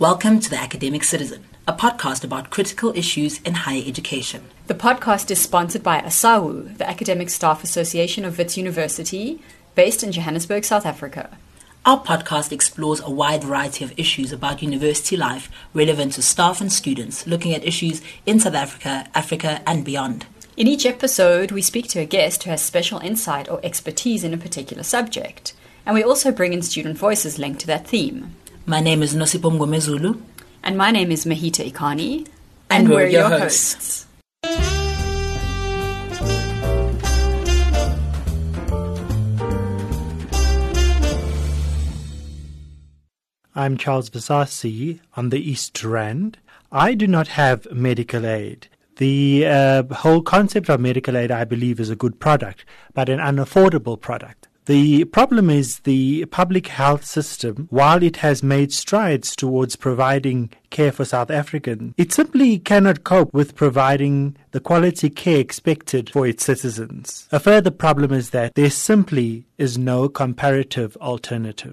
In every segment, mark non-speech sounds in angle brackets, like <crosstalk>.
Welcome to The Academic Citizen, a podcast about critical issues in higher education. The podcast is sponsored by ASAWU, the Academic Staff Association of Wits University, based in Johannesburg, South Africa. Our podcast explores a wide variety of issues about university life relevant to staff and students, looking at issues in South Africa, Africa, and beyond. In each episode, we speak to a guest who has special insight or expertise in a particular subject, and we also bring in student voices linked to that theme. My name is Nosipom Gomezulu. And my name is Mehita Iqani. And, and we're, we're, your, your hosts. hosts. I'm Charles Visasi on the East Rand. I do not have medical aid. The uh, whole concept of medical aid, I believe, is a good product, but an unaffordable product. The problem is the public health system, while it has made strides towards providing care for South Africans, it simply cannot cope with providing the quality care expected for its citizens. A further problem is that there simply is no comparative alternative.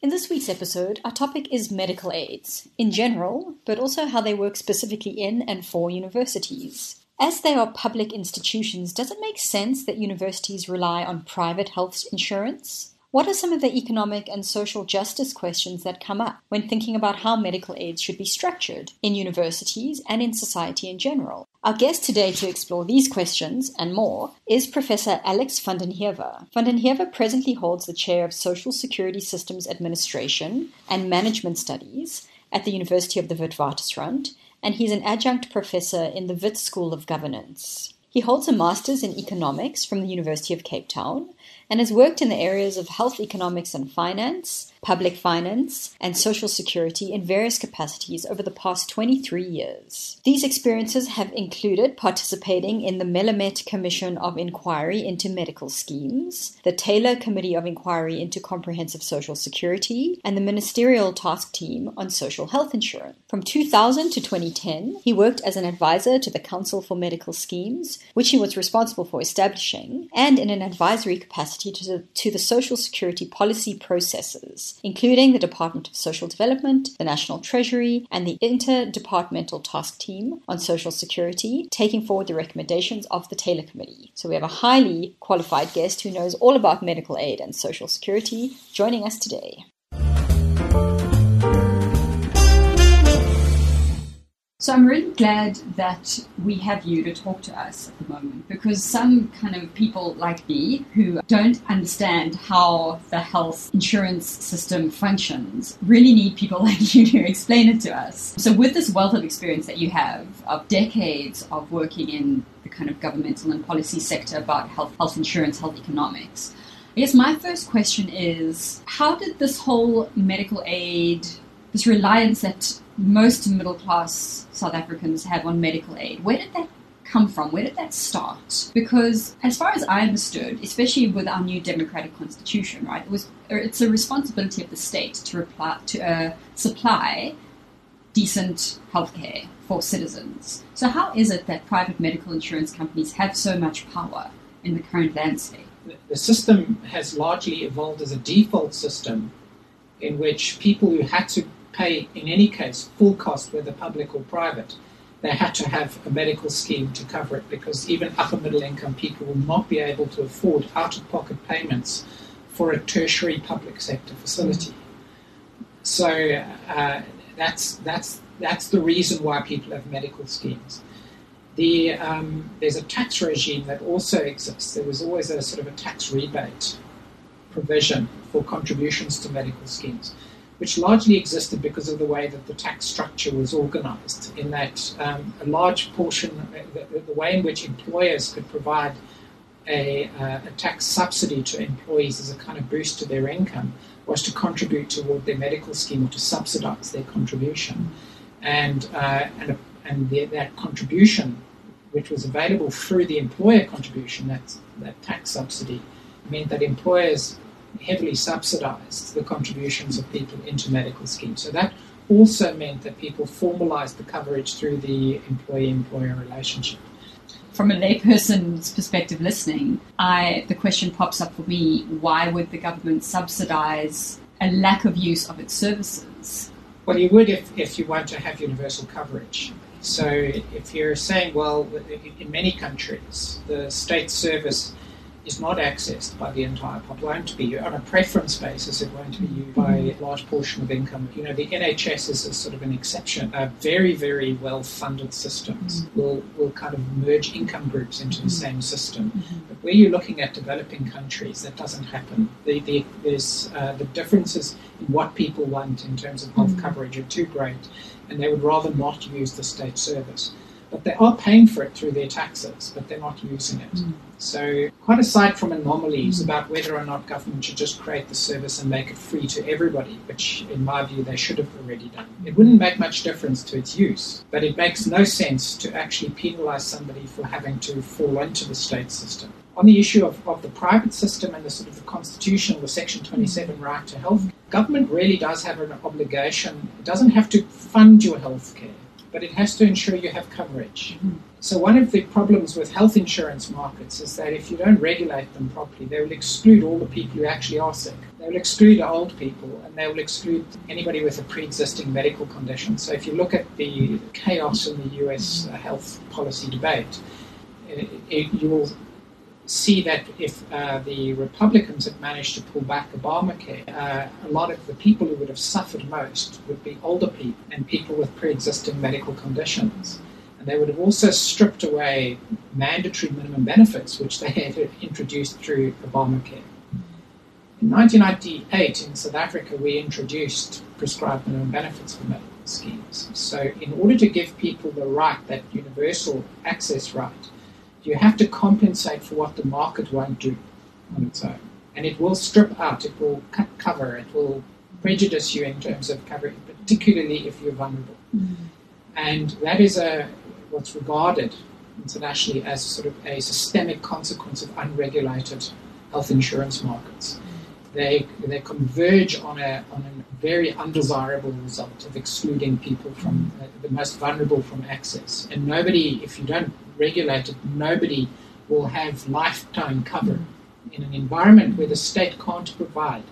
In this week's episode, our topic is medical aids, in general, but also how they work specifically in and for universities. As they are public institutions, does it make sense that universities rely on private health insurance? What are some of the economic and social justice questions that come up when thinking about how medical aids should be structured in universities and in society in general? Our guest today to explore these questions and more is Professor Alex van den Heever. Van den Heever presently holds the chair of Social Security Systems Administration and Management Studies at the University of the Witwatersrand, and he's an adjunct professor in the Wits School of Governance. He holds a master's in economics from the University of Cape Town and has worked in the areas of health economics and finance, public finance, and social security in various capacities over the past 23 years. These experiences have included participating in the Melamet Commission of Inquiry into Medical Schemes, the Taylor Committee of Inquiry into Comprehensive Social Security, and the Ministerial Task Team on Social Health Insurance. From 2000 to 2010, he worked as an advisor to the Council for Medical Schemes, which he was responsible for establishing, and in an advisory capacity to the, to the Social Security policy processes including the Department of Social Development, the National Treasury, and the Interdepartmental Task Team on Social Security, taking forward the recommendations of the Taylor Committee. So we have a highly qualified guest who knows all about medical aid and Social Security joining us today. So I'm really glad that we have you to talk to us at the moment because some kind of people like me who don't understand how the health insurance system functions really need people <laughs> like you to explain it to us. So with this wealth of experience that you have of decades of working in the kind of governmental and policy sector about health, health insurance, health economics, I guess my first question is how did this whole medical aid, this reliance that most middle class South Africans have on medical aid. Where did that come from? Where did that start? Because, as far as I understood, especially with our new democratic constitution, right, it was it's a responsibility of the state to reply, to uh, supply decent healthcare for citizens. So, how is it that private medical insurance companies have so much power in the current landscape? The system has largely evolved as a default system in which people who had to pay, in any case, full cost, whether public or private, they had to have a medical scheme to cover it because even upper middle income people will not be able to afford out of pocket payments for a tertiary public sector facility. So uh, that's, that's, that's the reason why people have medical schemes. The, um, there's a tax regime that also exists. There was always a sort of a tax rebate provision for contributions to medical schemes which largely existed because of the way that the tax structure was organized, in that um, a large portion, the, the, way in which employers could provide a, uh, a, tax subsidy to employees as a kind of boost to their income was to contribute toward their medical scheme or to subsidize their contribution. And, uh, and, and the, that contribution, which was available through the employer contribution, that, that tax subsidy, meant that employers heavily subsidized the contributions of people into medical schemes. So that also meant that people formalized the coverage through the employee employer relationship. from a layperson's perspective listening, I the question pops up for me: Why would the government subsidise a lack of use of its services? Well, you would if, if you want to have universal coverage. So if you're saying, well, in many countries, the state service is not accessed by the entire population. Won't be on a preference basis. It won't be used by a large portion of income. You know, the NHS is a sort of an exception. Uh, very, very well-funded systems mm-hmm. will will kind of merge income groups into the same system. Mm-hmm. But where you're looking at developing countries, that doesn't happen. The, the, there's uh, the differences in what people want in terms of health mm-hmm. coverage are too great, and they would rather not use the state service but they are paying for it through their taxes, but they're not using it. Mm. So, quite aside from anomalies mm. about whether or not government should just create the service and make it free to everybody, which in my view they should have already done, it wouldn't make much difference to its use. But it makes no sense to actually penalise somebody for having to fall into the state system. On the issue of, of the private system and the sort of the constitutional, the Section 27 right to health, government really does have an obligation. It doesn't have to fund your health care but it has to ensure you have coverage. Mm-hmm. So, one of the problems with health insurance markets is that if you don't regulate them properly, they will exclude all the people who actually are sick. They will exclude old people and they will exclude anybody with a pre existing medical condition. So, if you look at the chaos in the US uh, health policy debate, it, it, you will see that if uh, the Republicans had managed to pull back Obamacare, uh, a lot of the people who would have suffered most would be older people and people with pre existing medical conditions. And they would have also stripped away mandatory minimum benefits, which they <laughs> had introduced through Obamacare. In 1998, in South Africa, we introduced prescribed minimum benefits for medical schemes. So, in order to give people the right, that universal access right, you have to compensate for what the market won't do on its own. And it will strip out, it will cut cover, it will prejudice you in terms of cover, particularly if you're vulnerable. Mm. And that is a what's regarded internationally as sort of a systemic consequence of unregulated health insurance markets. They, they converge on a, on a very undesirable result of excluding people from uh, the most vulnerable from access. And nobody, if you don't regulated, nobody will have lifetime cover in an environment where the state can't provide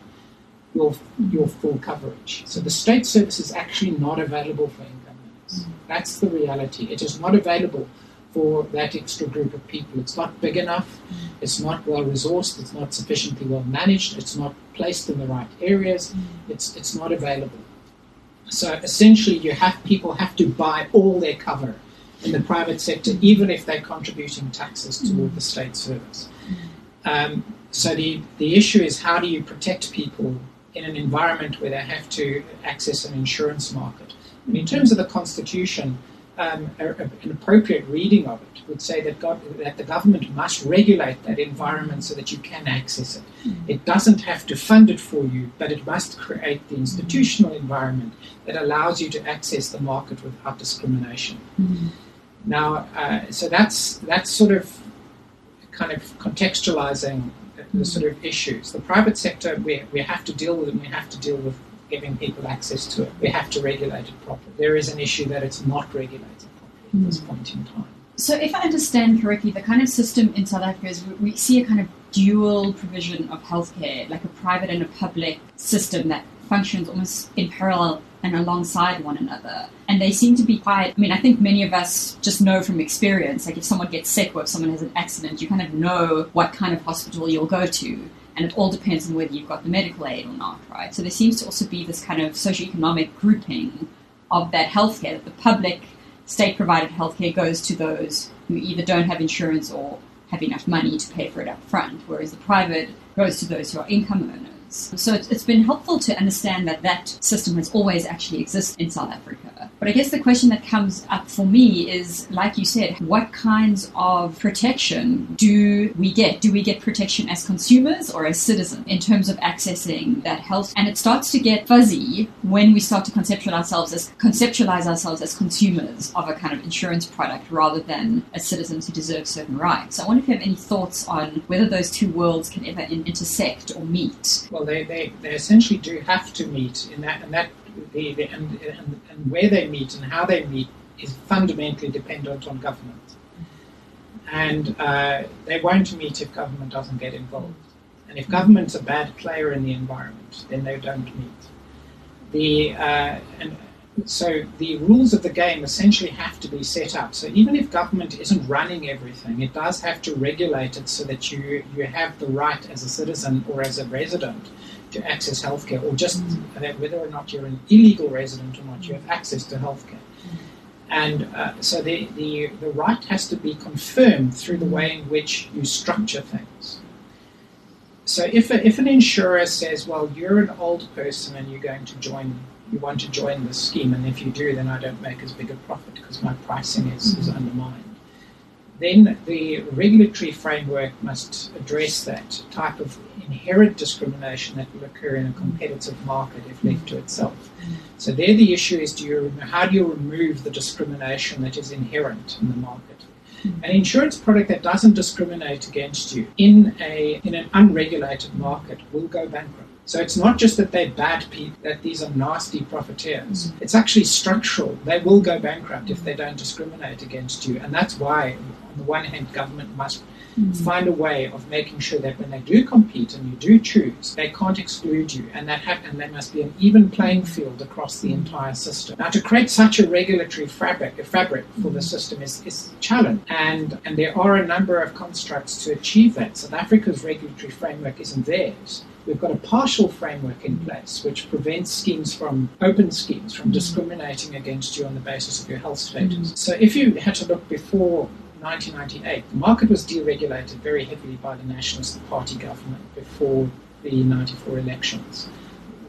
your, your full coverage. So the state service is actually not available for income earners. Mm. That's the reality. It is not available for that extra group of people. It's not big enough, mm. it's not well resourced, it's not sufficiently well managed, it's not placed in the right areas, mm. it's, it's not available. So essentially, you have people have to buy all their cover in the private sector, even if they're contributing taxes toward the state service. Um, so the, the issue is how do you protect people in an environment where they have to access an insurance market? And in terms of the Constitution, um, a, a, an appropriate reading of it would say that, God, that the government must regulate that environment so that you can access it. Mm-hmm. It doesn't have to fund it for you, but it must create the institutional environment that allows you to access the market without discrimination. Mm-hmm. Now, uh, so that's that's sort of kind of contextualizing the, sort of issues. The private sector, we, we have to deal with it. We have to deal with giving people access to it. We have to regulate it properly. There is an issue that it's not regulated properly at this hmm. point in time. So, if I understand correctly, the kind of system in South Africa is we see a kind of dual provision of healthcare, like a private and a public system that functions almost in parallel and alongside one another. And they seem to be quite, I mean, I think many of us just know from experience, like if someone gets sick or if someone has an accident, you kind of know what kind of hospital you'll go to. And it all depends on whether you've got the medical aid or not, right? So there seems to also be this kind of socioeconomic grouping of that healthcare, that the public state provided healthcare goes to those who either don't have insurance or have enough money to pay for it up front, whereas the private goes to those who are income earners. So it's been helpful to understand that that system has always actually existed in South Africa. But I guess the question that comes up for me is, like you said, what kinds of protection do we get? Do we get protection as consumers or as citizens in terms of accessing that health? And it starts to get fuzzy when we start to conceptualize ourselves as conceptualize ourselves as consumers of a kind of insurance product rather than as citizens who deserve certain rights. So I wonder if you have any thoughts on whether those two worlds can ever intersect or meet. Well, they, they, they essentially do have to meet in that, and that and, and, and where they meet and how they meet is fundamentally dependent on government. and uh, they won't meet if government doesn't get involved. And if government's a bad player in the environment, then they don't meet. The uh, and so the rules of the game essentially have to be set up. So even if government isn't running everything, it does have to regulate it so that you you have the right as a citizen or as a resident to access healthcare, or just whether or not you're an illegal resident or not, you have access to healthcare. And uh, so the, the, the right has to be confirmed through the way in which you structure things. So if, a, if an insurer says, well, you're an old person and you're going to join, you want to join the scheme, and if you do, then I don't make as big a profit because my pricing is, is undermined then the regulatory framework must address that type of inherent discrimination that will occur in a competitive market if left to itself. So there the issue is do you, how do you remove the discrimination that is inherent in the market? An insurance product that doesn't discriminate against you in, a, in an unregulated market will go bankrupt. So it's not just that they're bad people, that these are nasty profiteers. It's actually structural. They will go bankrupt if they don't discriminate against you. And that's why on the one hand, government must mm-hmm. find a way of making sure that when they do compete and you do choose, they can't exclude you, and that happen. There must be an even playing field across the entire system. Now, to create such a regulatory fabric, a fabric for the system is, is a challenge, and and there are a number of constructs to achieve that. South Africa's regulatory framework isn't theirs. We've got a partial framework in place which prevents schemes from open schemes from discriminating against you on the basis of your health status. Mm-hmm. So if you had to look before 1998, the market was deregulated very heavily by the Nationalist Party government before the 94 elections.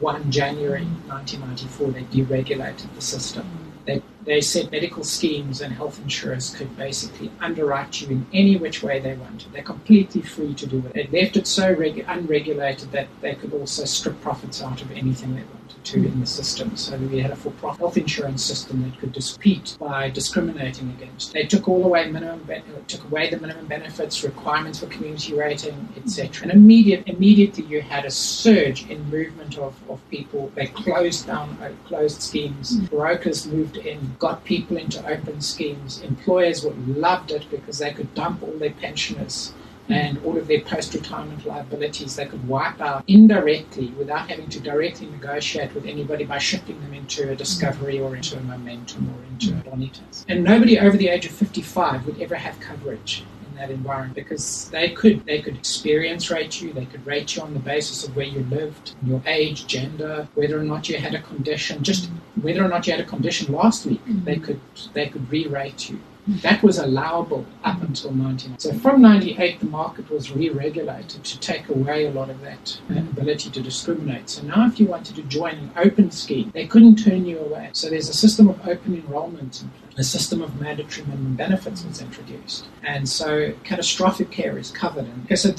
1 January 1994, they deregulated the system. They, they said medical schemes and health insurers could basically underwrite you in any which way they wanted. They're completely free to do it. They left it so regu- unregulated that they could also strip profits out of anything they wanted to in the system. So we had a for-profit health insurance system that could compete by discriminating against. They took all away minimum, be- took away the minimum benefits, requirements for community rating, etc. And immediate, immediately you had a surge in movement of, of people. They closed down uh, closed schemes. Mm. Brokers moved in, got people into open schemes. Employers would loved it because they could dump all their pensioners and all of their post retirement liabilities they could wipe out indirectly without having to directly negotiate with anybody by shifting them into a discovery or into a momentum or into a bonitas. And nobody over the age of 55 would ever have coverage in that environment because they could they could experience rate you, they could rate you on the basis of where you lived, your age, gender, whether or not you had a condition, just whether or not you had a condition last week, they mm. could they could re-rate you. That was allowable up until 1998. So from 98, the market was re-regulated to take away a lot of that uh, ability to discriminate. So now if you wanted to join an open scheme, they couldn't turn you away. So there's a system of open enrollment in place a system of mandatory minimum benefits was introduced. And so catastrophic care is covered. And, so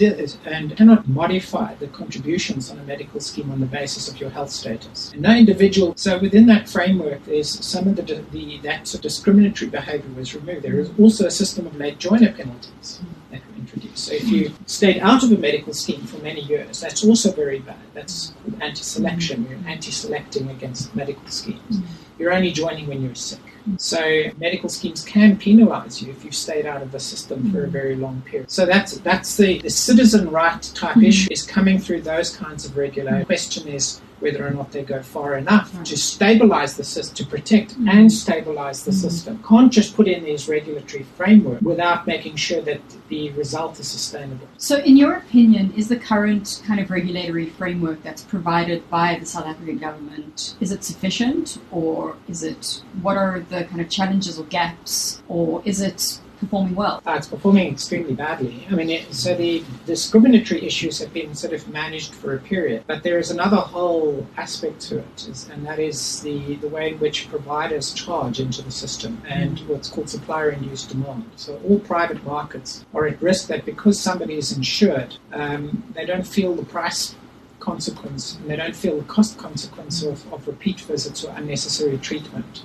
and cannot modify the contributions on a medical scheme on the basis of your health status. And no individual, so within that framework, there's some of the, the that sort of discriminatory behavior was removed. There is also a system of late joiner penalties that were introduced. So if you stayed out of a medical scheme for many years, that's also very bad. That's anti-selection. You're anti-selecting against medical schemes. You're only joining when you're sick. So medical schemes can penalise you if you've stayed out of the system for a very long period. So that's that's the, the citizen right type mm-hmm. issue is coming through those kinds of regulations. The question is whether or not they go far enough right. to stabilize the system, to protect mm-hmm. and stabilize the mm-hmm. system. Can't just put in these regulatory framework without making sure that the result is sustainable. So, in your opinion, is the current kind of regulatory framework that's provided by the South African government is it sufficient, or is it what are the kind of challenges or gaps, or is it performing well? Uh, it's performing extremely badly. I mean, it, so the discriminatory issues have been sort of managed for a period, but there is another whole aspect to it, is, and that is the, the way in which providers charge into the system and mm. what's called supplier induced demand. So all private markets are at risk that because somebody is insured, um, they don't feel the price consequence and they don't feel the cost consequence of, of repeat visits or unnecessary treatment.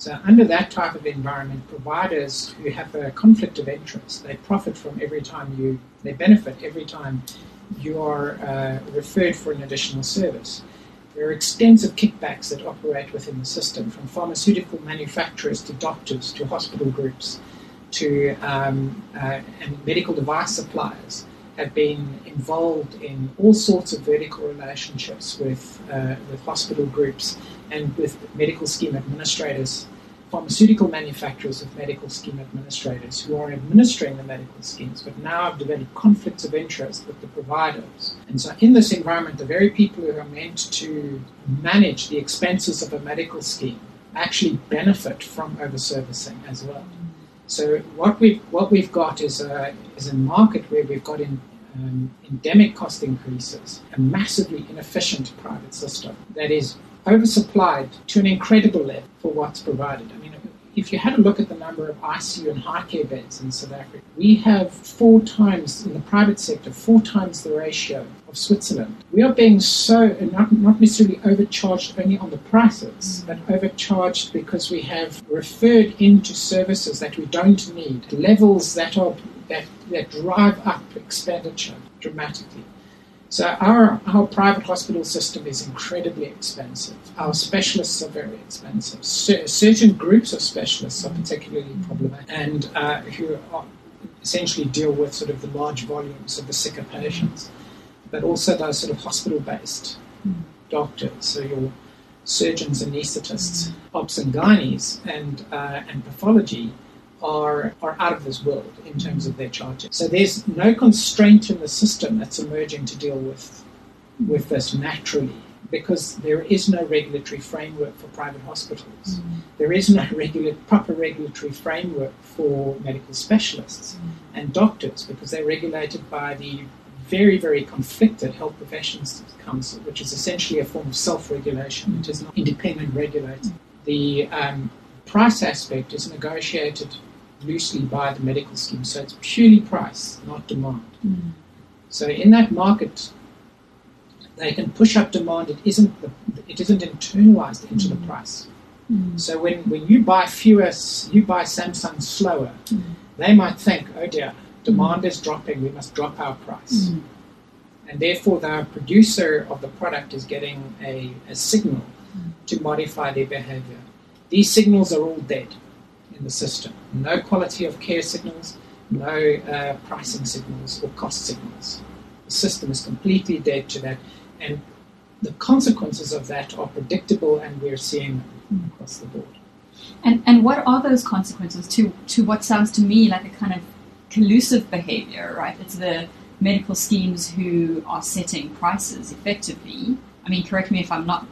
So, under that type of environment, providers who have a conflict of interest, they profit from every time you, they benefit every time you are uh, referred for an additional service. There are extensive kickbacks that operate within the system, from pharmaceutical manufacturers to doctors to hospital groups. to um, uh, and medical device suppliers have been involved in all sorts of vertical relationships with uh, with hospital groups and with medical scheme administrators, pharmaceutical manufacturers of medical scheme administrators who are administering the medical schemes, but now have developed conflicts of interest with the providers. And so, in this environment, the very people who are meant to manage the expenses of a medical scheme actually benefit from overservicing as well. So what we've what we've got is a is a market where we've got in, um, endemic cost increases, a massively inefficient private system that is oversupplied to an incredible level for what's provided. I mean, if you had a look at the number of ICU and high care beds in South Africa, we have four times in the private sector, four times the ratio of Switzerland. We are being so not, not necessarily overcharged only on the prices, mm-hmm. but overcharged because we have referred into services that we don't need, levels that are that, that drive up expenditure dramatically. So our, our private hospital system is incredibly expensive. Our specialists are very expensive. C- certain groups of specialists are particularly problematic and uh, who are, essentially deal with sort of the large volumes of the sicker patients, but also those sort of hospital-based doctors. So your surgeons, anaesthetists, ops and gynaes, and uh, and pathology are, are out of this world in terms of their charges. So there's no constraint in the system that's emerging to deal with, with this naturally because there is no regulatory framework for private hospitals. Mm. There is no <laughs> regular, proper regulatory framework for medical specialists mm. and doctors because they're regulated by the very, very conflicted Health Professions Council, which is essentially a form of self regulation. It is not independent regulating. The um, price aspect is negotiated loosely by the medical scheme. So it's purely price, not demand. Mm. So in that market, they can push up demand. It isn't the, it isn't internalized into mm. the price. Mm. So when, when you buy fewer, you buy Samsung slower, they might think, oh dear, demand is dropping. We must drop our price. And therefore, the producer of the product is getting a, a signal to modify their behavior. These signals are all dead in the system. No quality of care signals, no uh, pricing signals or cost signals. The system is completely dead to that, and the consequences of that are predictable, and we're seeing them across the board. And and what are those consequences to to what sounds to me like a kind of collusive behavior, right? It's the medical schemes who are setting prices effectively. I mean, correct me if I'm not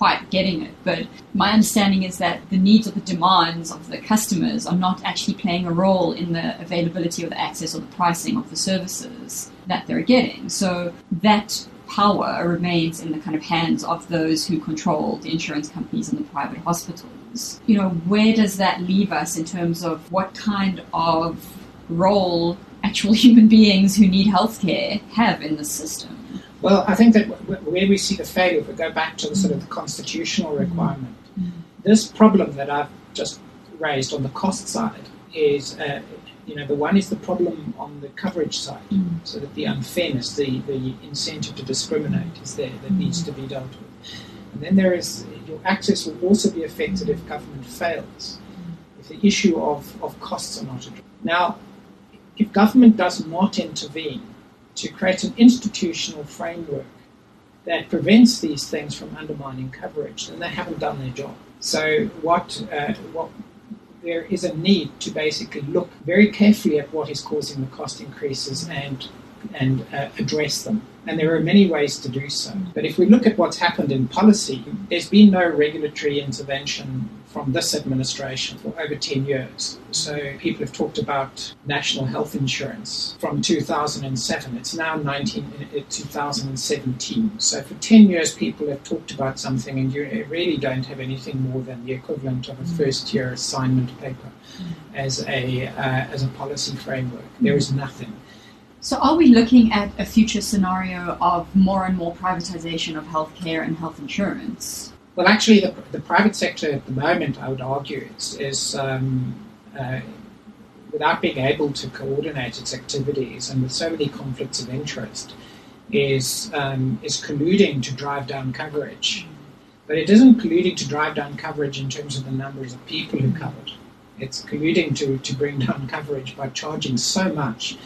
quite getting it, but my understanding is that the needs or the demands of the customers are not actually playing a role in the availability or the access or the pricing of the services that they're getting. So that power remains in the kind of hands of those who control the insurance companies and the private hospitals. You know, where does that leave us in terms of what kind of role actual <laughs> human beings who need healthcare have in the system? Well, I think that where we see the failure, if we go back to the sort of the constitutional requirement, mm. this problem that I've just raised on the cost side is, uh, you know, the one is the problem on the coverage side, mm. so that the unfairness, the, the incentive to discriminate is there that needs to be dealt with. And then there is, your access will also be affected if government fails, if the issue of, of costs are not addressed. Now, if government does not intervene, to create an institutional framework that prevents these things from undermining coverage, then they haven't done their job. So what uh, what there is a need to basically look very carefully at what is causing the cost increases and and uh, address them. And there are many ways to do so. But if we look at what's happened in policy, there's been no regulatory intervention from this administration for over 10 years. So people have talked about national health insurance from 2007. It's now 19, uh, 2017. So for 10 years, people have talked about something, and you really don't have anything more than the equivalent of a first year assignment paper as a, uh, as a policy framework. There is nothing. So, are we looking at a future scenario of more and more privatization of healthcare and health insurance? Well, actually, the, the private sector at the moment, I would argue, is, is um, uh, without being able to coordinate its activities and with so many conflicts of interest, is um, is colluding to drive down coverage. But it isn't colluding to drive down coverage in terms of the numbers of people who covered. It's colluding to, to bring down coverage by charging so much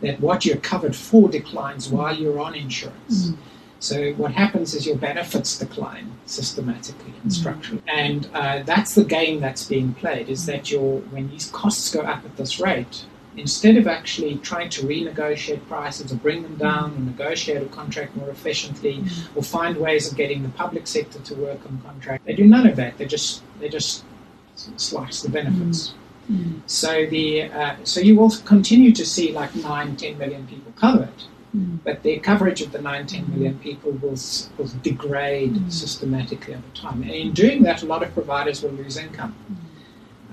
that what you're covered for declines while you're on insurance. Mm. So what happens is your benefits decline systematically and mm. structurally, and uh, that's the game that's being played. Is that your when these costs go up at this rate, instead of actually trying to renegotiate prices or bring them down or negotiate a contract more efficiently mm. or find ways of getting the public sector to work on contract, they do none of that. They just they just slice the benefits. Mm. mm. So the uh, so you will continue to see like nine, 10 million people covered Mm. But the coverage of the 19 million people will, will degrade mm. systematically over time. And in doing that, a lot of providers will lose income. Mm.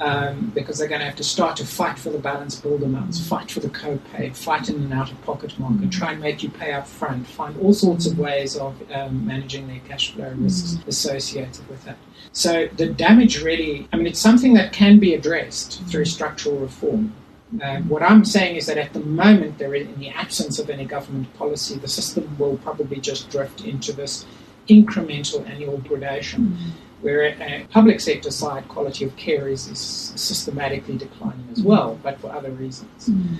Um, because they're going to have to start to fight for the balance billed amounts, fight for the co-pay, fight in an out-of-pocket market, try and make you pay up front, find all sorts of ways of um, managing their cash flow risks associated with that. So the damage really, I mean, it's something that can be addressed through structural reform. Uh, what I'm saying is that at the moment, there is, in the absence of any government policy, the system will probably just drift into this incremental annual gradation, mm-hmm. where a public sector side quality of care is, is systematically declining as well, but for other reasons. Mm-hmm.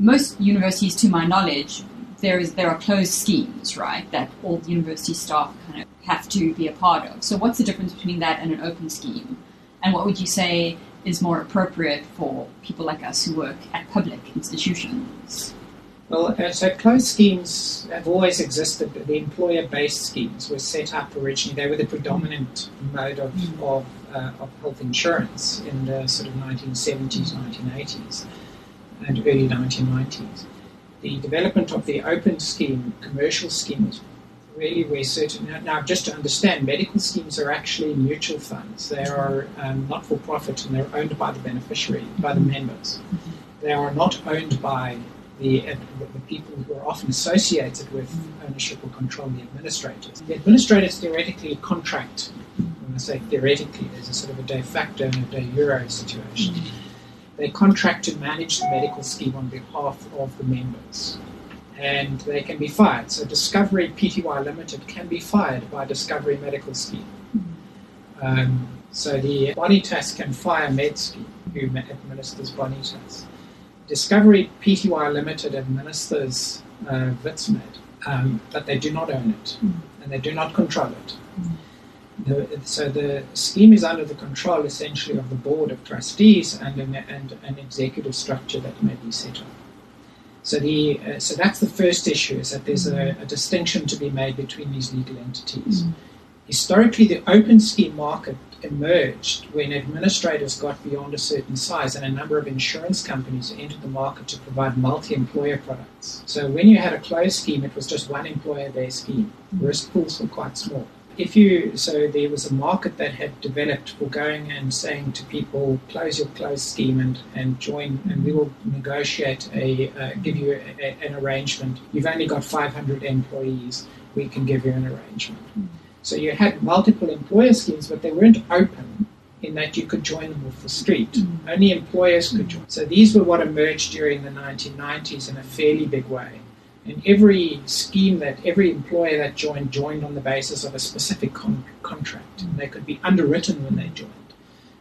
Most universities, to my knowledge, there is there are closed schemes, right, that all university staff kind of have to be a part of. So, what's the difference between that and an open scheme? And what would you say is more appropriate for people like us who work at public institutions? Well, uh, so closed schemes have always existed. but The employer-based schemes were set up originally. They were the predominant mode of, mm. of, uh, of health insurance in the sort of 1970s, 1980s, and early 1990s. The development of the open scheme, commercial scheme, was really where certain now just to understand medical schemes are actually mutual funds. They are um, not for profit and they're owned by the beneficiary by the members. They are not owned by the, uh, the people who are often associated with ownership or control the administrators. The administrators theoretically contract. When I say theoretically there's a sort of a de facto and a de jure situation. They contract to manage the medical scheme on behalf of the members and they can be fired. So Discovery Pty Limited can be fired by Discovery Medical Scheme. Um, so the Bonitas can fire MedScheme, who administers Bonitas. Discovery Pty Limited administers uh, Vitsmed, um, but they do not own it and they do not control it. The, so the scheme is under the control essentially of the board of trustees and an, and an executive structure that may be set up. So, the, uh, so that's the first issue, is that there's a, a distinction to be made between these legal entities. Mm. Historically, the open scheme market emerged when administrators got beyond a certain size and a number of insurance companies entered the market to provide multi-employer products. So when you had a closed scheme, it was just one employer-based scheme. Mm. Risk pools were quite small if you so there was a market that had developed for going and saying to people close your closed scheme and, and join and we will negotiate a uh, give you a, a, an arrangement. You've only got 500 employees. We can give you an arrangement. Mm. so you had multiple employer schemes but they weren't open in that you could join them off the street. Mm. only employers could join. So these were what emerged during the 1990s in a fairly big way and every scheme that every employer that joined joined on the basis of a specific con- contract. And they could be underwritten when they joined.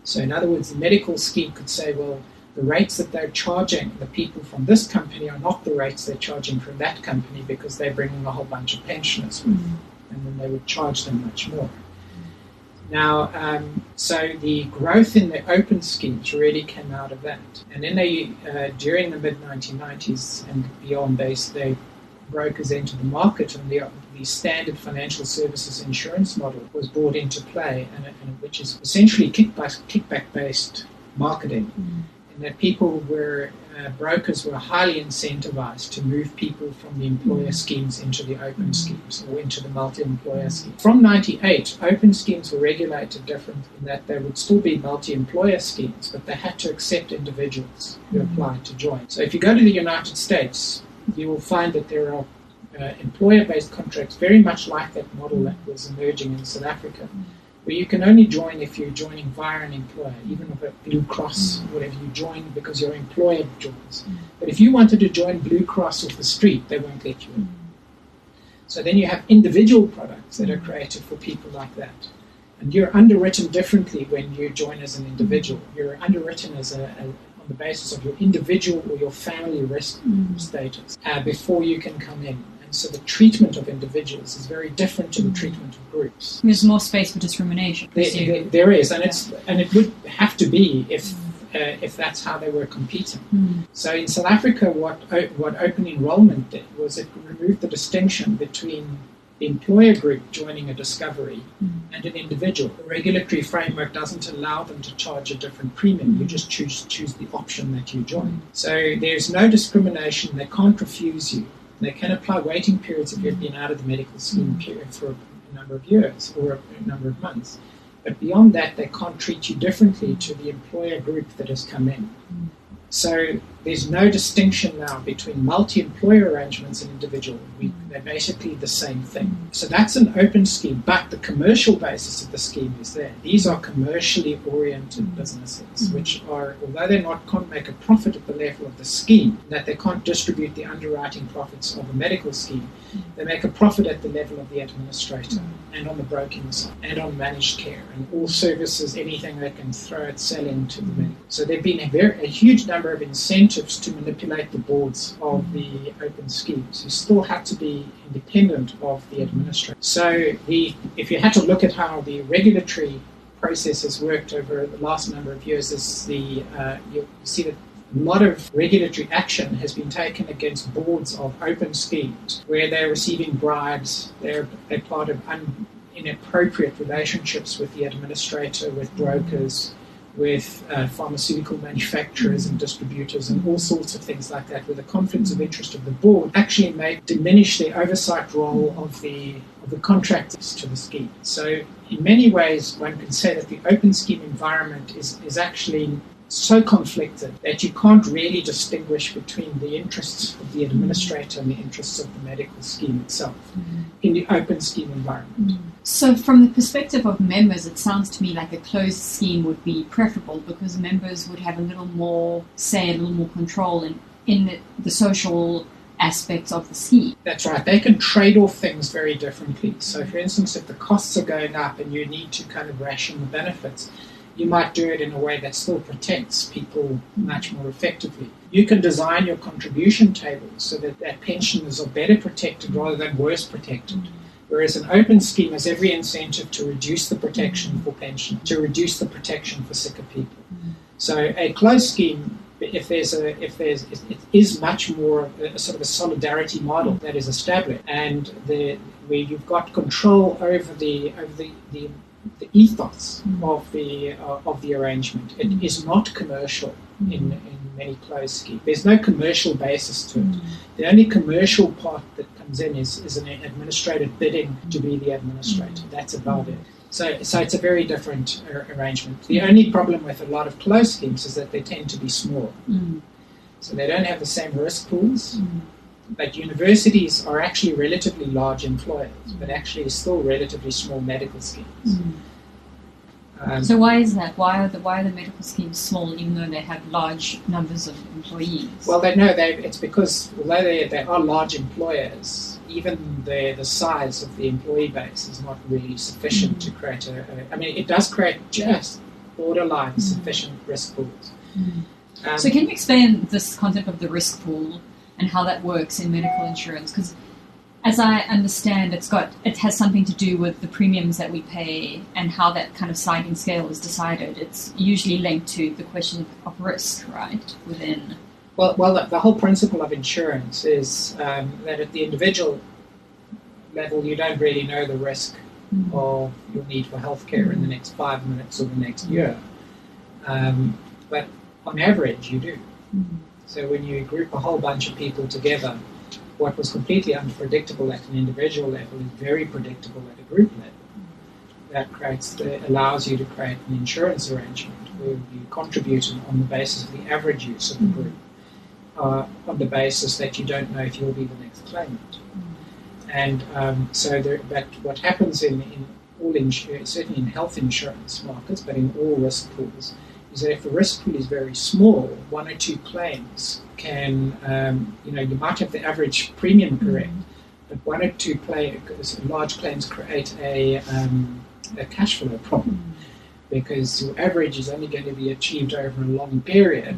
So, in other words, the medical scheme could say, well, the rates that they're charging the people from this company are not the rates they're charging from that company because they're bringing a whole bunch of pensioners with them. And then they would charge them much more. Now, um, so the growth in the open schemes really came out of that. And then they, uh, during the mid 1990s and beyond, they, they brokers enter the market, and the, the standard financial services insurance model was brought into play, and, and which is essentially kickback, kickback based marketing. Mm. And that people were, uh, brokers were highly incentivized to move people from the employer mm. schemes into the open schemes or into the multi employer schemes. From 98, open schemes were regulated different in that they would still be multi employer schemes, but they had to accept individuals who mm. applied to join. So if you go to the United States, you will find that there are uh, employer-based contracts very much like that model that was emerging in South Africa, where you can only join if you're joining via an employer, even if a Blue Cross, mm. whatever you join because your employer joins. But if you wanted to join Blue Cross off the street, they won't let you in. So then you have individual products that are created for people like that. And you're underwritten differently when you join as an individual. You're underwritten as a, a on the basis of your individual or your family risk status uh, before you can come in. And so the treatment of individuals is very different to the treatment of groups. There's more space for discrimination. There, there, there is, and it's and it would have to be if uh, if that's how they were competing. Mm. So in South Africa, what what open enrollment did was it removed the distinction between the employer group joining a discovery hmm. and an individual. The regulatory framework doesn't allow them to charge a different premium. You just choose choose the option that you join. So there's no discrimination. They can't refuse you. They can apply waiting periods if you've been out of the medical scheme hmm. period for a number of years or a number of months. But beyond that, they can't treat you differently to the employer group that has come in. Hmm. So there's no distinction now between multi-employer arrangements and individual. We, they're basically the same thing. So that's an open scheme, but the commercial basis of the scheme is there. These are commercially oriented mm. businesses, mm. which are, although they not can't make a profit at the level of the scheme, that they can't distribute the underwriting profits of a medical scheme, mm. they make a profit at the level of the administrator and on the broking side and on managed care and all services, anything they can throw at selling to the medical. So there have been a, very, a huge number of incentives to manipulate the boards of the open schemes. You still have to be independent of the administrator. So the, if you had to look at how the regulatory process has worked over the last number of years, is the uh, you see that a lot of regulatory action has been taken against boards of open schemes where they're receiving bribes, they're, they're part of un, inappropriate relationships with the administrator, with brokers, with uh, pharmaceutical manufacturers and distributors, and all sorts of things like that, where the conflicts of interest of the board actually may diminish the oversight role of the of the contractors to the scheme. So, in many ways, one can say that the open scheme environment is, is actually so conflicted that you can't really distinguish between the interests of the administrator and the interests of the medical scheme itself mm-hmm. in the open scheme environment. Mm-hmm. So, from the perspective of members, it sounds to me like a closed scheme would be preferable because members would have a little more say, a little more control in, in the, the social aspects of the scheme. That's right. They can trade off things very differently. So, for instance, if the costs are going up and you need to kind of ration the benefits, you might do it in a way that still protects people much more effectively. You can design your contribution tables so that, that pensioners are better protected rather than worse protected. Whereas an open scheme has every incentive to reduce the protection for pensioners, to reduce the protection for sicker people. So a closed scheme, if there's a, if there's, it is much more a sort of a solidarity model that is established, and the, where you've got control over the over the, the the ethos of the uh, of the arrangement. It mm. is not commercial mm. in, in many closed schemes. There's no commercial basis to it. Mm. The only commercial part that comes in is, is an administrative bidding to be the administrator. That's about it. So, so it's a very different uh, arrangement. The only problem with a lot of closed schemes is that they tend to be small. So they don't have the same risk pools. But universities are actually relatively large employers, but actually still relatively small medical schemes. Um, So, why is that? Why are the why are the medical schemes small, even though they have large numbers of employees? well, they know they, it's because although they, they are large employers, even the, the size of the employee base is not really sufficient to create a, a. I mean, it does create just borderline sufficient risk pools. Um, So, can you explain this concept of the risk pool and how that works in medical insurance? Because, as I understand, it's got it has something to do with the premiums that we pay and how that kind of sliding scale is decided. It's usually linked to the question of risk, right? Within Well, well, the, the whole principle of insurance is um, that at the individual level, you don't really know the risk of your need for healthcare in the next five minutes or the next year. Um, but on average, you do. So when you group a whole bunch of people together, what was completely unpredictable at an individual level is very predictable at a group level. That creates the, allows you to create an insurance arrangement where you contribute on the basis of the average use of the group, uh, on the basis that you don't know if you'll be the next claimant. And um, so, there, but what happens in, in all insurance, certainly in health insurance markets, but in all risk pools, is that if the risk pool is very small, one or two claims can, um, you know, you might have the average premium correct, but one or two play, large claims create a, um, a cash flow problem because your average is only going to be achieved over a long period.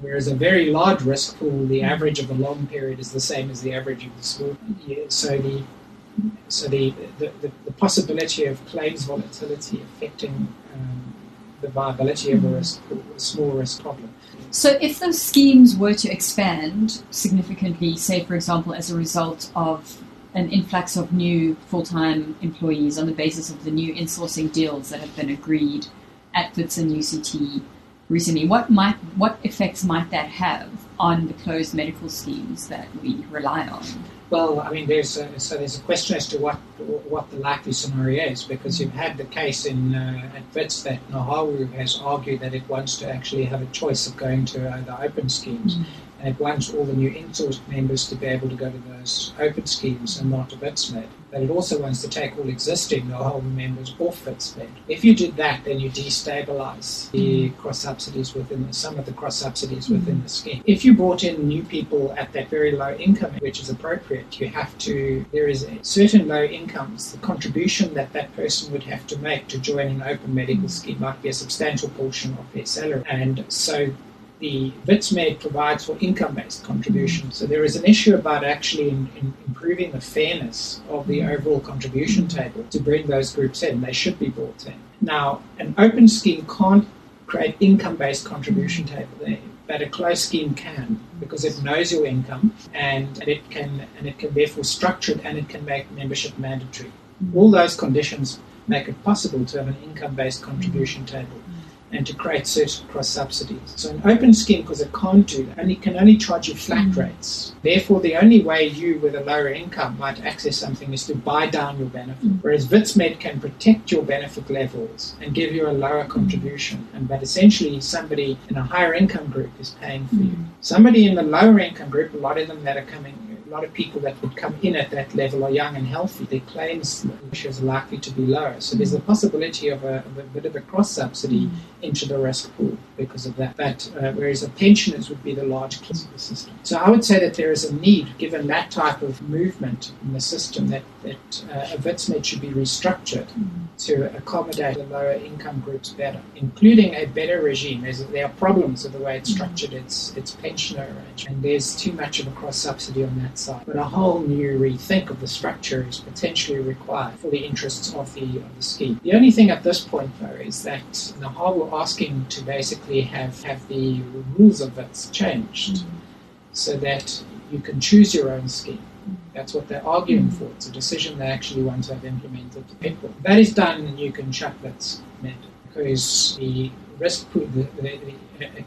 Whereas a very large risk pool, the average of a long period is the same as the average of the small. Yeah, so the so the, the, the, the, possibility of claims volatility affecting um, the viability of a risk a small risk problem. So, if those schemes were to expand significantly, say, for example, as a result of an influx of new full time employees on the basis of the new insourcing deals that have been agreed at WITS and UCT recently, what might what effects might that have on the closed medical schemes that we rely on? Well, I mean, there's a, so there's a question as to what what the likely scenario is because you've had the case in uh, at WITS that NEHAWU has argued that it wants to actually have a choice of going to uh, the open schemes. Mm-hmm and it wants all the new insourced members to be able to go to those open schemes and not to WITSMED. But it also wants to take all existing NEHAWU members off WITSMED. If you did that, then you destabilize the cross subsidies within the, some of the cross subsidies within the scheme. If you brought in new people at that very low income, which is appropriate, you have to, there is a certain low incomes, the contribution that that person would have to make to join an open medical scheme might be a substantial portion of their salary. And so the WITSMED provides for income-based contribution. So there is an issue about actually in, in improving the fairness of the mm-hmm. overall contribution table to bring those groups in. They should be brought in. Now, an open scheme can't create income-based contribution mm-hmm. table there, but a closed scheme can because it knows your income and, and it can and it can therefore structure it and it can make membership mandatory. Mm-hmm. All those conditions make it possible to have an income-based contribution table and to create certain cross subsidies. So an open scheme, because it can't do that, and it can only charge you flat mm. rates. Therefore, the only way you with a lower income might access something is to buy down your benefit. Mm. Whereas WITSMED can protect your benefit levels and give you a lower contribution. And but essentially somebody in a higher income group is paying for mm. you. Somebody in the lower income group, a lot of them that are coming a lot of people that would come in at that level are young and healthy. Their claims are likely to be lower. So there's a possibility of a, of a bit of a cross subsidy mm. into the risk pool because of that. But uh, whereas the pensioners would be the large class of the system. So I would say that there is a need, given that type of movement in the system, that, that uh, should be restructured mm. to accommodate the lower income groups better, including a better regime. There's, there are problems with the way it's structured, its, its pensioner arrangement, and there's too much of a cross subsidy on that side. But a whole new rethink of the structure is potentially required for the interests of the, of the scheme. The only thing at this point, though, is that NEHAWU are asking to basically have, have the rules of it changed mm-hmm. so that you can choose your own scheme. That's what they're arguing for. It's a decision they actually want to have implemented. That is done, and you can shut that because the risk the, the, the, a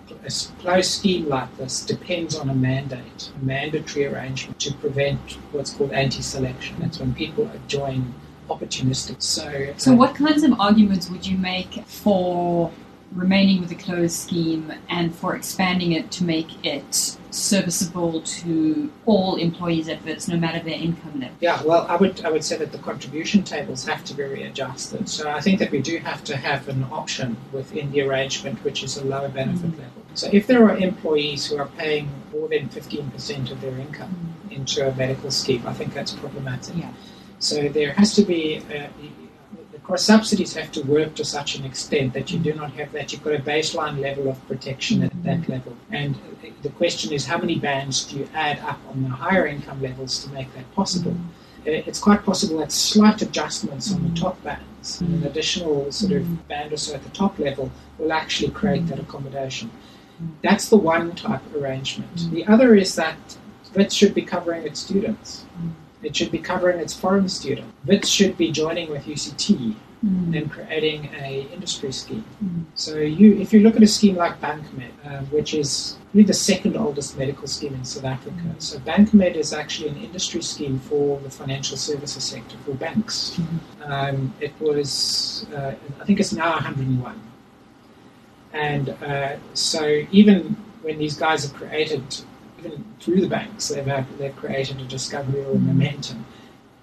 closed scheme like this depends on a mandate, a mandatory arrangement to prevent what's called anti-selection. That's when people join opportunistic. So, so what kinds of arguments would you make for remaining with the closed scheme and for expanding it to make it serviceable to all employees WITS, no matter their income level? Yeah, well, I would I would say that the contribution tables have to be readjusted. So I think that we do have to have an option within the arrangement, which is a lower benefit mm-hmm. level. So if there are employees who are paying more than 15% of their income mm-hmm. into a medical scheme, I think that's problematic. Yeah. So there has to be a, course, subsidies have to work to such an extent that you do not have that. You've got a baseline level of protection at that mm-hmm. level. And the question is, how many bands do you add up on the higher income levels to make that possible? Mm-hmm. It's quite possible that slight adjustments on the top bands, an mm-hmm. additional sort of band or so at the top level, will actually create that accommodation. That's the one type of arrangement. The other is that that should be covering its students. It should be covering its foreign students. WITS should be joining with UCT mm. and creating a industry scheme. Mm. So you, if you look at a scheme like BankMed, uh, which is really the second oldest medical scheme in South Africa. Mm. So BankMed is actually an industry scheme for the financial services sector, for banks. Mm. Um, it was, uh, I think it's now 101. And uh, so even when these guys are created through the banks, they've, they've created a discovery or a momentum.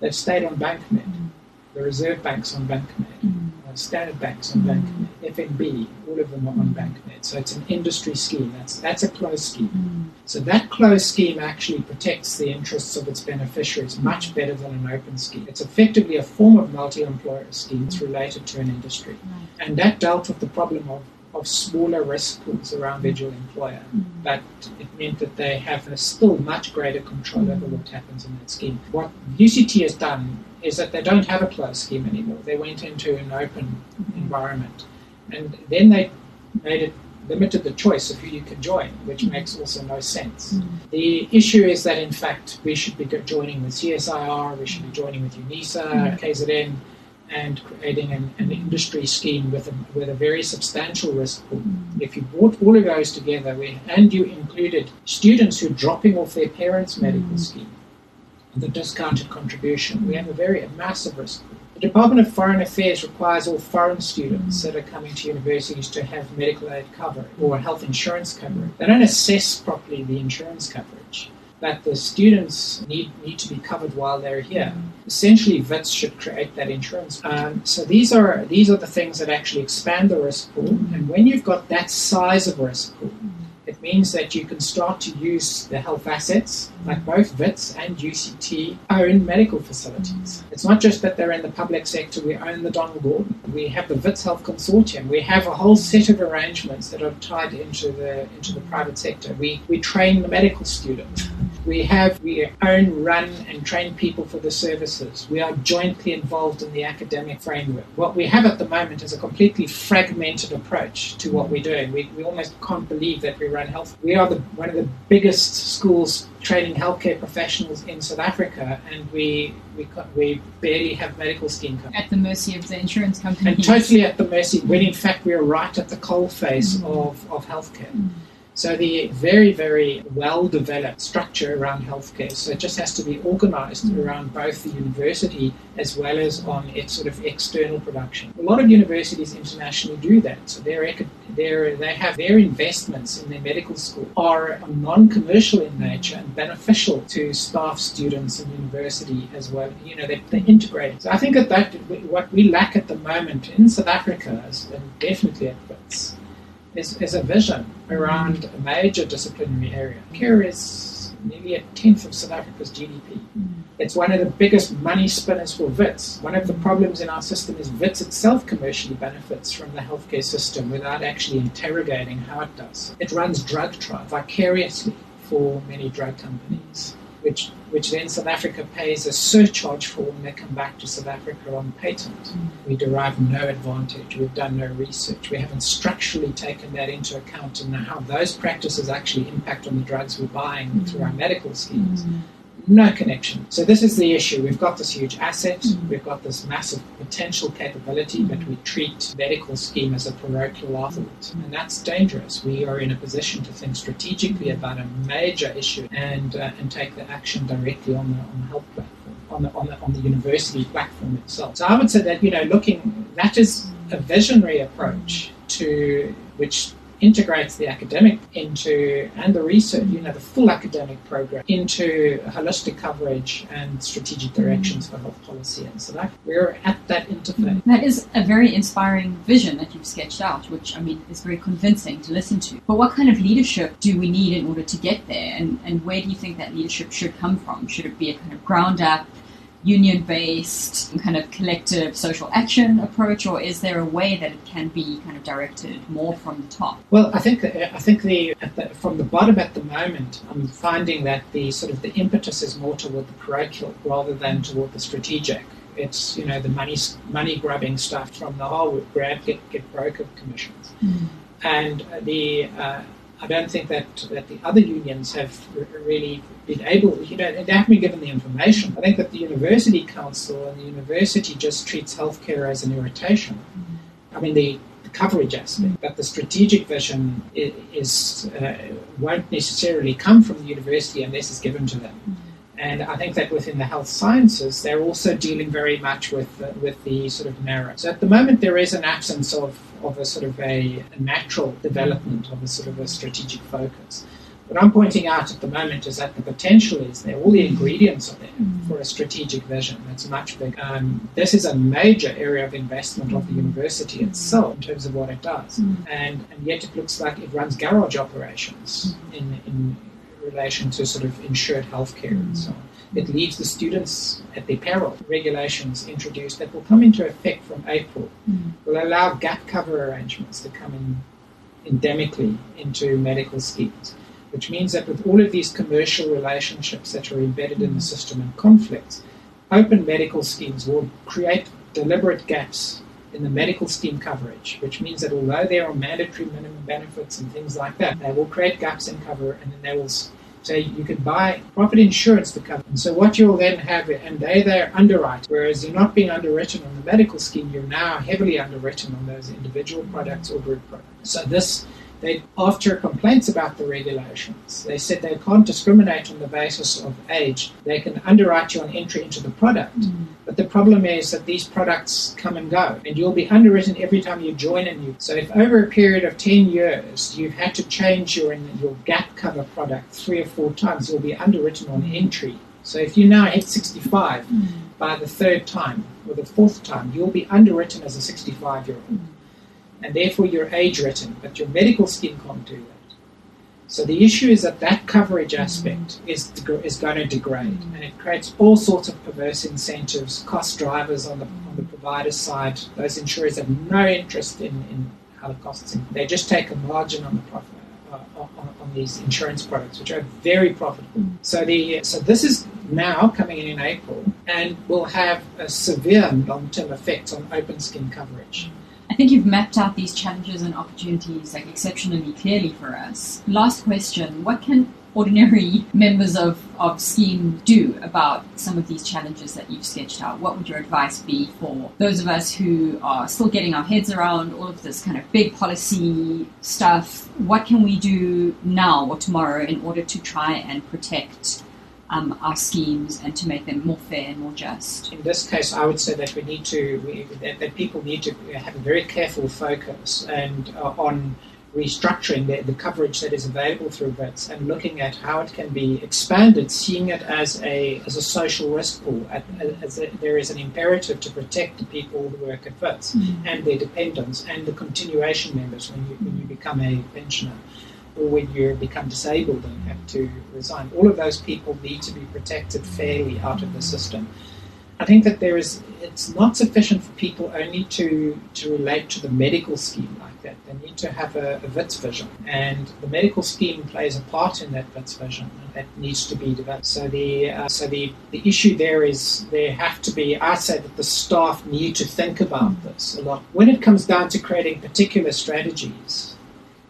They've stayed on BankMed. mm. the Reserve Banks on BankMed. mm. uh, Standard Banks on mm. BankMed. FNB, all of them are on BankMed. So it's an industry scheme. That's that's a closed scheme. So that closed scheme actually protects the interests of its beneficiaries much better than an open scheme. It's effectively a form of multi-employer scheme. It's related to an industry, and that dealt with the problem of of smaller risk pools around individual employer, but it meant that they have a still much greater control over mm. what happens in that scheme. What UCT has done is that they don't have a closed scheme anymore. They went into an open mm-hmm. environment, and then they made it limited the choice of who you can join, which mm. makes also no sense. Mm. The issue is that in fact we should be joining with CSIR, we should be joining with UNISA, KZN, and creating an, an industry scheme with a, with a very substantial risk pool. If you brought all of those together and you included students who are dropping off their parents' medical mm. scheme, the discounted contribution, we have a very a massive risk pool. The Department of Foreign Affairs requires all foreign students that are coming to universities to have medical aid cover or health insurance cover. They don't assess properly the insurance coverage that the students need, need to be covered while they're here. Essentially, WITS should create that insurance. Um, so these are these are the things that actually expand the risk pool. And when you've got that size of risk pool, it means that you can start to use the health assets, like both WITS and UCT own medical facilities. It's not just that they're in the public sector, we own the Donald Gordon. We have the WITS Health Consortium. We have a whole set of arrangements that are tied into the into the private sector. We we train the medical students. We have we own, run and train people for the services. We are jointly involved in the academic framework. What we have at the moment is a completely fragmented approach to what we're doing. We, we almost can't believe that we run health. We are the, one of the biggest schools training healthcare professionals in South Africa, and we we, we barely have medical scheme. At the mercy of the insurance company. And totally at the mercy, when in fact we are right at the coal face mm. of, of healthcare. Mm. So the very, very well developed structure around healthcare, so it just has to be organized around both the university as well as on its sort of external production. A lot of universities internationally do that. So they have their investments in their medical school are non-commercial in nature and beneficial to staff, students, and university as well. You know, they, they integrate. So I think that, that what we lack at the moment in South Africa, is, and definitely at WITS, is, is a vision around a major disciplinary area. Care is nearly a tenth of South Africa's GDP. Mm. It's one of the biggest money spinners for WITS. One of the mm. problems in our system is WITS itself commercially benefits from the healthcare system without actually interrogating how it does. It runs drug trial vicariously for many drug companies, which, which then South Africa pays a surcharge for when they come back to South Africa on patent. Mm. We derive no advantage. We've done no research. We haven't structurally taken that into account and how those practices actually impact on the drugs we're buying through our mm. medical schemes. Mm. No connection. So this is the issue. We've got this huge asset. Mm. We've got this massive potential capability, but mm. we treat medical scheme as a parochial afterthought, mm. and that's dangerous. We are in a position to think strategically about a major issue and uh, and take the action directly on the on the health platform, on the on the on the university platform itself. So I would say that you know, looking that is a visionary approach to which integrates the academic into and the research, you know, the full academic program into holistic coverage and strategic mm. directions for health policy. And so that we're at that interface. That is a very inspiring vision that you've sketched out, which I mean is very convincing to listen to. But what kind of leadership do we need in order to get there? And, and where do you think that leadership should come from? Should it be a kind of ground up, union based, kind of collective social action approach, or is there a way that it can be kind of directed more from the top? Well, I think I think the, the, from the bottom at the moment, I'm finding that the sort of the impetus is more toward the parochial rather than toward the strategic. It's you know the money money grabbing stuff from the whole grab get get broker commissions, and the uh, I don't think that that the other unions have really been able, you know, they haven't been given the information. I think that the university council and the university just treats healthcare as an irritation. I mean, the, the coverage aspect, but the strategic vision is, uh, won't necessarily come from the university unless it's given to them. And I think that within the health sciences, they're also dealing very much with uh, with the sort of narrow. So at the moment, there is an absence of, of a sort of a, a natural development of a sort of a strategic focus. What I'm pointing out at the moment is that the potential is there, all the ingredients are there for a strategic vision. That's much bigger. Um, this is a major area of investment of the university itself in terms of what it does, and, and yet it looks like it runs garage operations in, in relation to sort of insured healthcare and so on. Hmm. It leaves the students at their peril. Regulations introduced that will come into effect from April hmm. will allow gap cover arrangements to come in endemically into medical schemes, which means that with all of these commercial relationships that are embedded in the hmm. system and conflicts, open medical schemes will create deliberate gaps in the medical scheme coverage, which means that although there are mandatory minimum benefits and things like that, they will create gaps in cover and then they will say you could buy profit insurance to cover. So what you'll then have, and they they're underwrite, whereas you're not being underwritten on the medical scheme, you're now heavily underwritten on those individual products or group products. So this they, after complaints about the regulations, they said they can't discriminate on the basis of age. They can underwrite you on entry into the product. Mm. But the problem is that these products come and go, and you'll be underwritten every time you join a new. So if over a period of 10 years you've had to change your, your gap cover product three or four times, you'll be underwritten on entry. So if you now hit 65 mm. by the third time or the fourth time, you'll be underwritten as a 65 year old. Mm and therefore you're age written, but your medical scheme can't do that. So the issue is that that coverage aspect is is going to degrade, and it creates all sorts of perverse incentives, cost drivers on the on the provider side. Those insurers have no interest in, in how the costs. They just take a margin on the profit. Uh, on, on, these insurance products, which are very profitable. So the so this is now coming in in April, and will have a severe long-term effects on open skin coverage. I think you've mapped out these challenges and opportunities like exceptionally clearly for us. Last question: What can ordinary <laughs> members of, of Scheme do about some of these challenges that you've sketched out? What would your advice be for those of us who are still getting our heads around all of this kind of big policy stuff? What can we do now or tomorrow in order to try and protect um, our schemes and to make them more fair and more just? In this case, I would say that we need to we, that, that, people need to have a very careful focus and uh, on restructuring the, the, coverage that is available through WITS and looking at how it can be expanded, seeing it as a as a social risk pool. As a, there is an imperative to protect the people who work at WITS mm-hmm. and their dependents and the continuation members when you when you become a pensioner or when you become disabled and have to resign. All of those people need to be protected fairly out of the system. I think that there is it's not sufficient for people only to to relate to the medical scheme like that. They need to have a, a WITS vision, and the medical scheme plays a part in that WITS vision that needs to be developed. So the uh, so the, the issue there is there have to be. I say that the staff need to think about this a lot when it comes down to creating particular strategies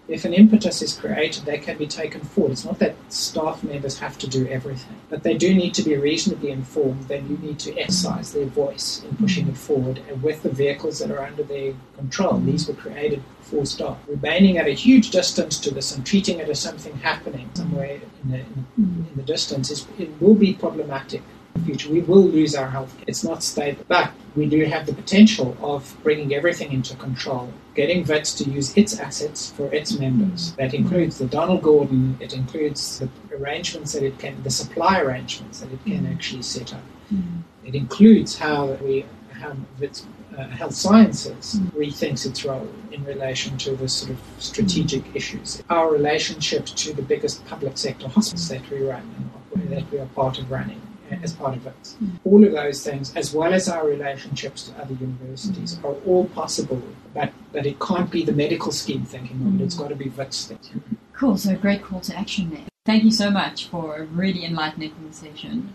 if an impetus is created, they can be taken forward. It's not that staff members have to do everything, but they do need to be reasonably informed. They do need to exercise their voice in pushing it forward and with the vehicles that are under their control. These were created for staff. Remaining at a huge distance to this and treating it as something happening somewhere in the, in the distance is, it will be problematic future. We will lose our health. It's not stable, but we do have the potential of bringing everything into control, getting WITS to use its assets for its members. That includes the Donald Gordon, it includes the arrangements that it can, the supply arrangements that it can mm. actually set up. Mm. It includes how we, how WITS uh, health sciences mm. rethinks its role in relation to the sort of strategic mm. issues. Our relationship to the biggest public sector hospitals that we run and that we are part of running as part of it. All of those things, as well as our relationships to other universities, mm. are all possible, but, but it can't be the medical scheme thinking of it. Mm. It's got to be WITS thinking. Cool, so a great call to action there. Thank you so much for a really enlightening conversation.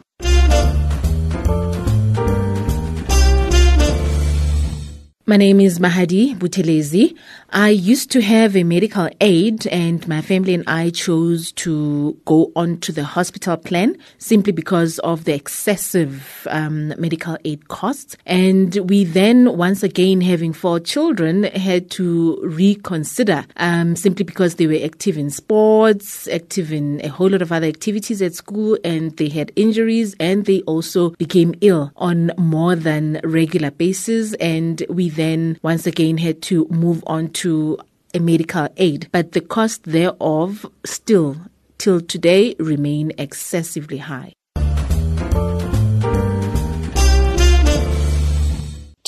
My name is Mahadi Buthelezi. I used to have a medical aid and my family and I chose to go on to the hospital plan simply because of the excessive um, medical aid costs. And we then, once again, having four children, had to reconsider um, simply because they were active in sports, active in a whole lot of other activities at school, and they had injuries and they also became ill on more than regular basis. And we then once again had to move on to a medical aid, but the cost thereof still till today remain excessively high.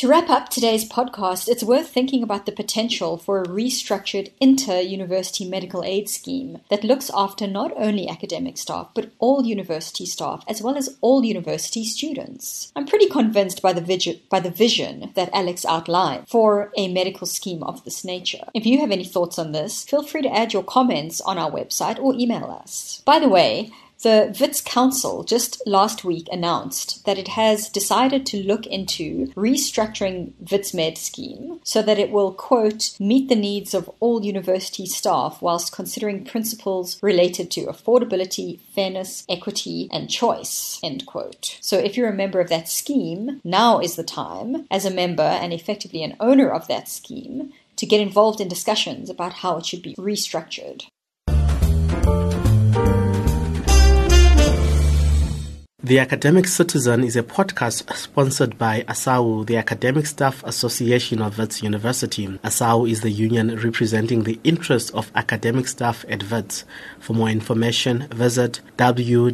To wrap up today's podcast, it's worth thinking about the potential for a restructured inter university medical aid scheme that looks after not only academic staff, but all university staff, as well as all university students. I'm pretty convinced by the, by the vision that Alex outlined for a medical scheme of this nature. If you have any thoughts on this, feel free to add your comments on our website or email us. By the way, the WITS Council just last week announced that it has decided to look into restructuring WITS Med scheme so that it will, quote, meet the needs of all university staff whilst considering principles related to affordability, fairness, equity, and choice, end quote. So if you're a member of that scheme, now is the time, as a member and effectively an owner of that scheme, to get involved in discussions about how it should be restructured. The Academic Citizen is a podcast sponsored by ASAU, the Academic Staff Association of Wits University. ASAU is the union representing the interests of academic staff at Wits. For more information, visit www.asau.org.za.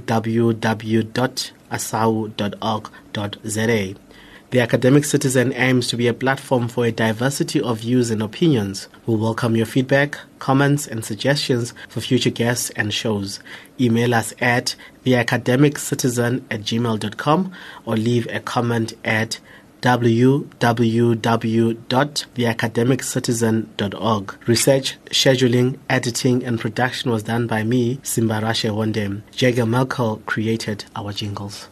The Academic Citizen aims to be a platform for a diversity of views and opinions. We welcome your feedback, comments, and suggestions for future guests and shows. Email us at theacademiccitizen at gmail.com or leave a comment at www.theacademiccitizen.org. Research, scheduling, editing, and production was done by me, Simbarashe Honde. Jagger Merkel created our jingles.